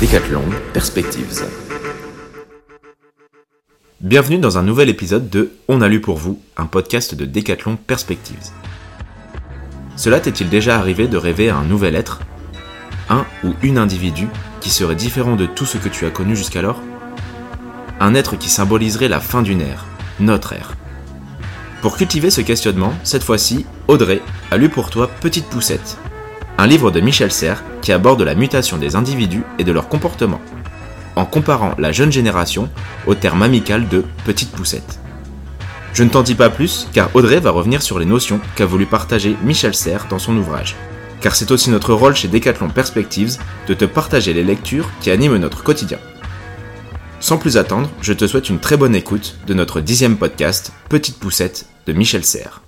Decathlon Perspectives. Bienvenue dans un nouvel épisode de On a lu pour vous, un podcast de Decathlon Perspectives. Cela t'est-il déjà arrivé de rêver à un nouvel être Un ou une individu qui serait différent de tout ce que tu as connu jusqu'alors? Un être qui symboliserait la fin d'une ère, notre ère. Pour cultiver ce questionnement, cette fois-ci, Audrey a lu pour toi Petite Poussette, un livre de Michel Serres qui aborde la mutation des individus et de leur comportement, en comparant la jeune génération au terme amical de petite poussette. Je ne t'en dis pas plus, car Audrey va revenir sur les notions qu'a voulu partager Michel Serres dans son ouvrage. Car c'est aussi notre rôle chez Decathlon Perspectives de te partager les lectures qui animent notre quotidien. Sans plus attendre, je te souhaite une très bonne écoute de notre dixième podcast, Petite Poussette, Michel Serres.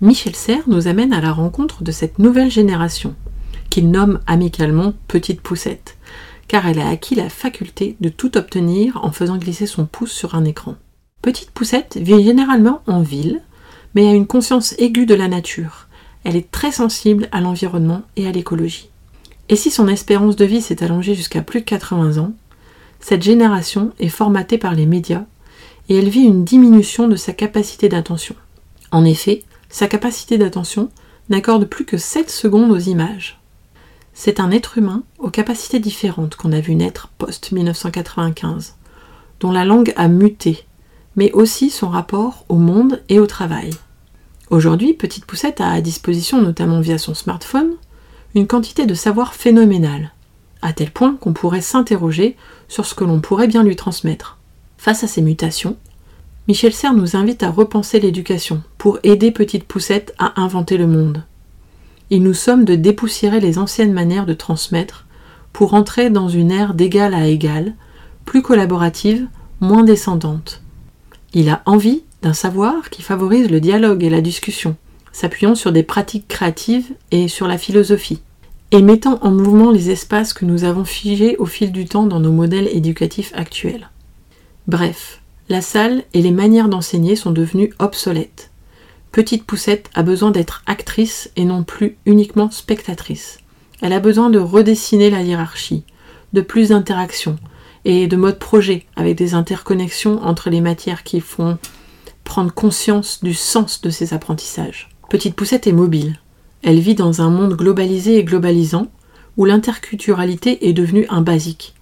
Michel Serres nous amène à la rencontre de cette nouvelle génération, qu'il nomme amicalement Petite Poussette, car elle a acquis la faculté de tout obtenir en faisant glisser son pouce sur un écran. Petite Poussette vit généralement en ville, mais a une conscience aiguë de la nature. Elle est très sensible à l'environnement et à l'écologie. Et si son espérance de vie s'est allongée jusqu'à plus de 80 ans, cette génération est formatée par les médias et elle vit une diminution de sa capacité d'attention. En effet, sa capacité d'attention n'accorde plus que 7 secondes aux images. C'est un être humain aux capacités différentes qu'on a vu naître post-1995, dont la langue a muté, mais aussi son rapport au monde et au travail. Aujourd'hui, Petite Poussette a à disposition, notamment via son smartphone, une quantité de savoir phénoménale, à tel point qu'on pourrait s'interroger sur ce que l'on pourrait bien lui transmettre. Face à ces mutations, Michel Serres nous invite à repenser l'éducation pour aider Petite Poussette à inventer le monde. Il nous somme de dépoussiérer les anciennes manières de transmettre pour entrer dans une ère d'égal à égal, plus collaborative, moins descendante. Il a envie d'un savoir qui favorise le dialogue et la discussion, s'appuyant sur des pratiques créatives et sur la philosophie, et mettant en mouvement les espaces que nous avons figés au fil du temps dans nos modèles éducatifs actuels. Bref, la salle et les manières d'enseigner sont devenues obsolètes. Petite Poussette a besoin d'être actrice et non plus uniquement spectatrice. Elle a besoin de redessiner la hiérarchie, de plus d'interactions et de mode projet avec des interconnexions entre les matières qui font prendre conscience du sens de ses apprentissages. Petite Poussette est mobile. Elle vit dans un monde globalisé et globalisant où l'interculturalité est devenue un basique,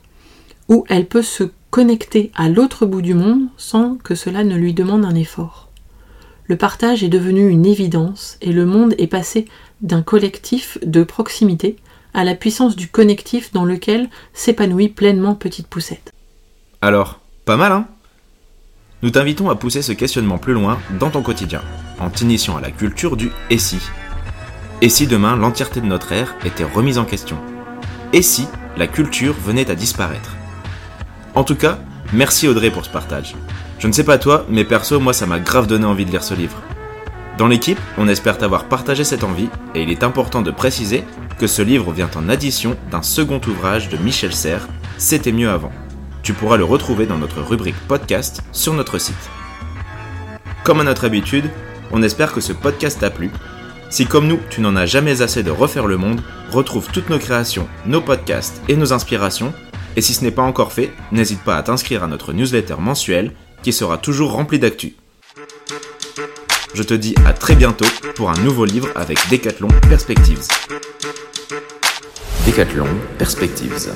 où elle peut se connecter à l'autre bout du monde sans que cela ne lui demande un effort. Le partage est devenu une évidence et le monde est passé d'un collectif de proximité à la puissance du connectif dans lequel s'épanouit pleinement Petite Poussette. Alors, pas mal, hein? Nous t'invitons à pousser ce questionnement plus loin dans ton quotidien, en t'initiant à la culture du si. Et si demain l'entièreté de notre ère était remise en question? Et si la culture venait à disparaître? En tout cas, merci Audrey pour ce partage. Je ne sais pas toi, mais perso, moi ça m'a grave donné envie de lire ce livre. Dans l'équipe, on espère t'avoir partagé cette envie, et il est important de préciser que ce livre vient en addition d'un second ouvrage de Michel Serres, C'était mieux avant. Tu pourras le retrouver dans notre rubrique podcast sur notre site. Comme à notre habitude, on espère que ce podcast t'a plu. Si comme nous, tu n'en as jamais assez de refaire le monde, retrouve toutes nos créations, nos podcasts et nos inspirations et si ce n'est pas encore fait, n'hésite pas à t'inscrire à notre newsletter mensuelle qui sera toujours remplie d'actu. Je te dis à très bientôt pour un nouveau livre avec Decathlon Perspectives. Decathlon Perspectives.